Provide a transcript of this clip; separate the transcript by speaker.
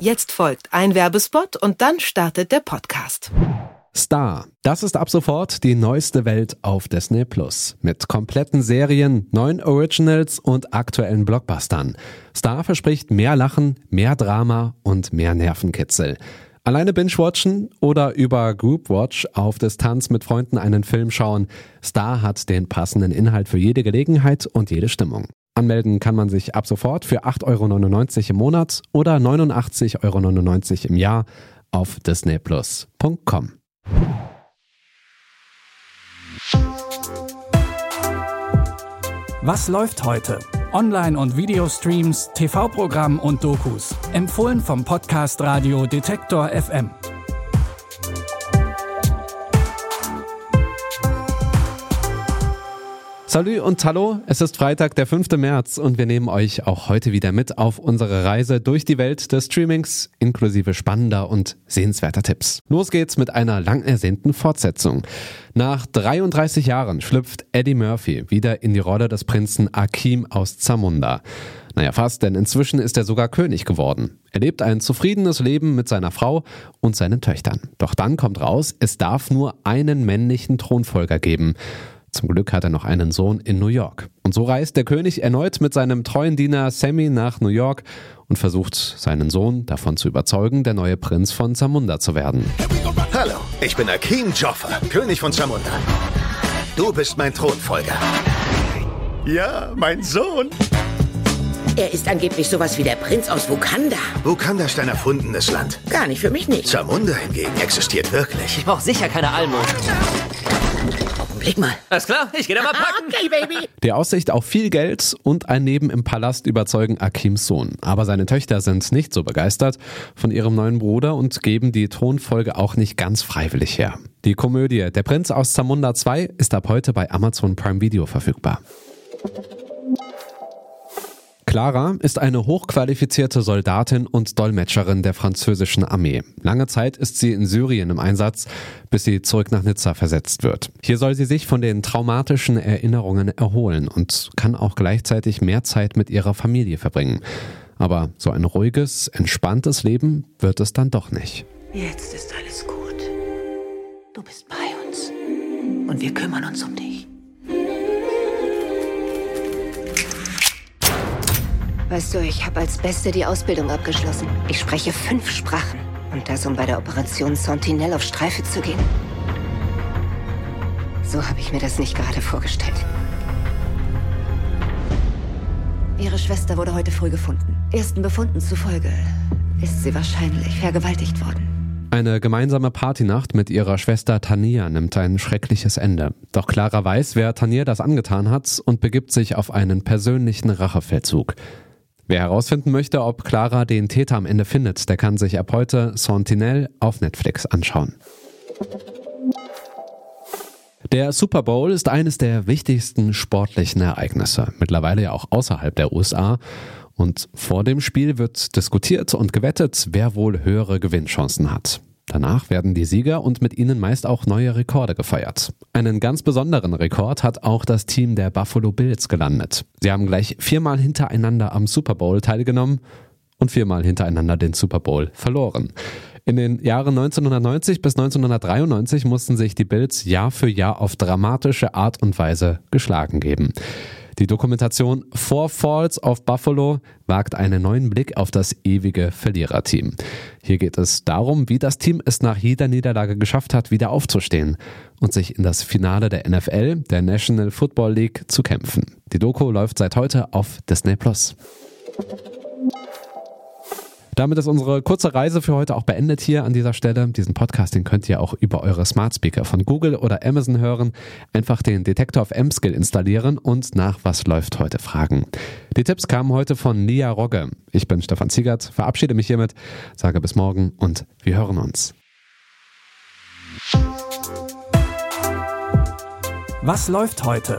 Speaker 1: Jetzt folgt ein Werbespot und dann startet der Podcast.
Speaker 2: Star. Das ist ab sofort die neueste Welt auf Disney Plus. Mit kompletten Serien, neuen Originals und aktuellen Blockbustern. Star verspricht mehr Lachen, mehr Drama und mehr Nervenkitzel. Alleine binge-watchen oder über Group-Watch auf Distanz mit Freunden einen Film schauen. Star hat den passenden Inhalt für jede Gelegenheit und jede Stimmung. Anmelden kann man sich ab sofort für 8,99 Euro im Monat oder 89,99 Euro im Jahr auf disneyplus.com.
Speaker 3: Was läuft heute? Online- und Videostreams, TV-Programm und Dokus. Empfohlen vom Podcast Radio Detektor FM.
Speaker 2: Salü und hallo, es ist Freitag, der 5. März und wir nehmen euch auch heute wieder mit auf unsere Reise durch die Welt des Streamings, inklusive spannender und sehenswerter Tipps. Los geht's mit einer lang ersehnten Fortsetzung. Nach 33 Jahren schlüpft Eddie Murphy wieder in die Rolle des Prinzen Akim aus Zamunda. Naja, fast, denn inzwischen ist er sogar König geworden. Er lebt ein zufriedenes Leben mit seiner Frau und seinen Töchtern. Doch dann kommt raus, es darf nur einen männlichen Thronfolger geben. Zum Glück hat er noch einen Sohn in New York. Und so reist der König erneut mit seinem treuen Diener Sammy nach New York und versucht, seinen Sohn davon zu überzeugen, der neue Prinz von Zamunda zu werden.
Speaker 4: Hallo, ich bin Akim Joffa, König von Zamunda. Du bist mein Thronfolger. Ja, mein Sohn.
Speaker 5: Er ist angeblich sowas wie der Prinz aus Wakanda.
Speaker 4: Wakanda ist ein erfundenes Land.
Speaker 5: Gar nicht für mich nicht.
Speaker 4: Zamunda hingegen existiert wirklich.
Speaker 6: Ich brauche sicher keine Almosen.
Speaker 5: Blick mal.
Speaker 6: Alles klar, ich gehe da mal packen.
Speaker 5: Okay, Baby.
Speaker 2: Die Aussicht auf viel Geld und ein Leben im Palast überzeugen Akims Sohn. Aber seine Töchter sind nicht so begeistert von ihrem neuen Bruder und geben die Thronfolge auch nicht ganz freiwillig her. Die Komödie Der Prinz aus Zamunda 2 ist ab heute bei Amazon Prime Video verfügbar. Clara ist eine hochqualifizierte Soldatin und Dolmetscherin der französischen Armee. Lange Zeit ist sie in Syrien im Einsatz, bis sie zurück nach Nizza versetzt wird. Hier soll sie sich von den traumatischen Erinnerungen erholen und kann auch gleichzeitig mehr Zeit mit ihrer Familie verbringen. Aber so ein ruhiges, entspanntes Leben wird es dann doch nicht.
Speaker 5: Jetzt ist alles gut. Du bist bei uns. Und wir kümmern uns um dich.
Speaker 7: Weißt du, ich habe als Beste die Ausbildung abgeschlossen. Ich spreche fünf Sprachen. Und das, um bei der Operation Sentinelle auf Streife zu gehen. So habe ich mir das nicht gerade vorgestellt. Ihre Schwester wurde heute früh gefunden. Ersten Befunden zufolge ist sie wahrscheinlich vergewaltigt worden.
Speaker 2: Eine gemeinsame Partynacht mit ihrer Schwester Tania nimmt ein schreckliches Ende. Doch Clara weiß, wer Tania das angetan hat und begibt sich auf einen persönlichen Rachefeldzug. Wer herausfinden möchte, ob Clara den Täter am Ende findet, der kann sich ab heute Sentinelle auf Netflix anschauen. Der Super Bowl ist eines der wichtigsten sportlichen Ereignisse, mittlerweile ja auch außerhalb der USA. Und vor dem Spiel wird diskutiert und gewettet, wer wohl höhere Gewinnchancen hat. Danach werden die Sieger und mit ihnen meist auch neue Rekorde gefeiert. Einen ganz besonderen Rekord hat auch das Team der Buffalo Bills gelandet. Sie haben gleich viermal hintereinander am Super Bowl teilgenommen und viermal hintereinander den Super Bowl verloren. In den Jahren 1990 bis 1993 mussten sich die Bills Jahr für Jahr auf dramatische Art und Weise geschlagen geben. Die Dokumentation Four Falls of Buffalo wagt einen neuen Blick auf das ewige Verliererteam. Hier geht es darum, wie das Team es nach jeder Niederlage geschafft hat, wieder aufzustehen und sich in das Finale der NFL, der National Football League, zu kämpfen. Die Doku läuft seit heute auf Disney Plus. Damit ist unsere kurze Reise für heute auch beendet hier an dieser Stelle. Diesen Podcast, den könnt ihr auch über eure Smart Speaker von Google oder Amazon hören. Einfach den Detektor of M-Skill installieren und nach Was läuft heute fragen. Die Tipps kamen heute von Nia Rogge. Ich bin Stefan Ziegert, verabschiede mich hiermit, sage bis morgen und wir hören uns.
Speaker 3: Was läuft heute?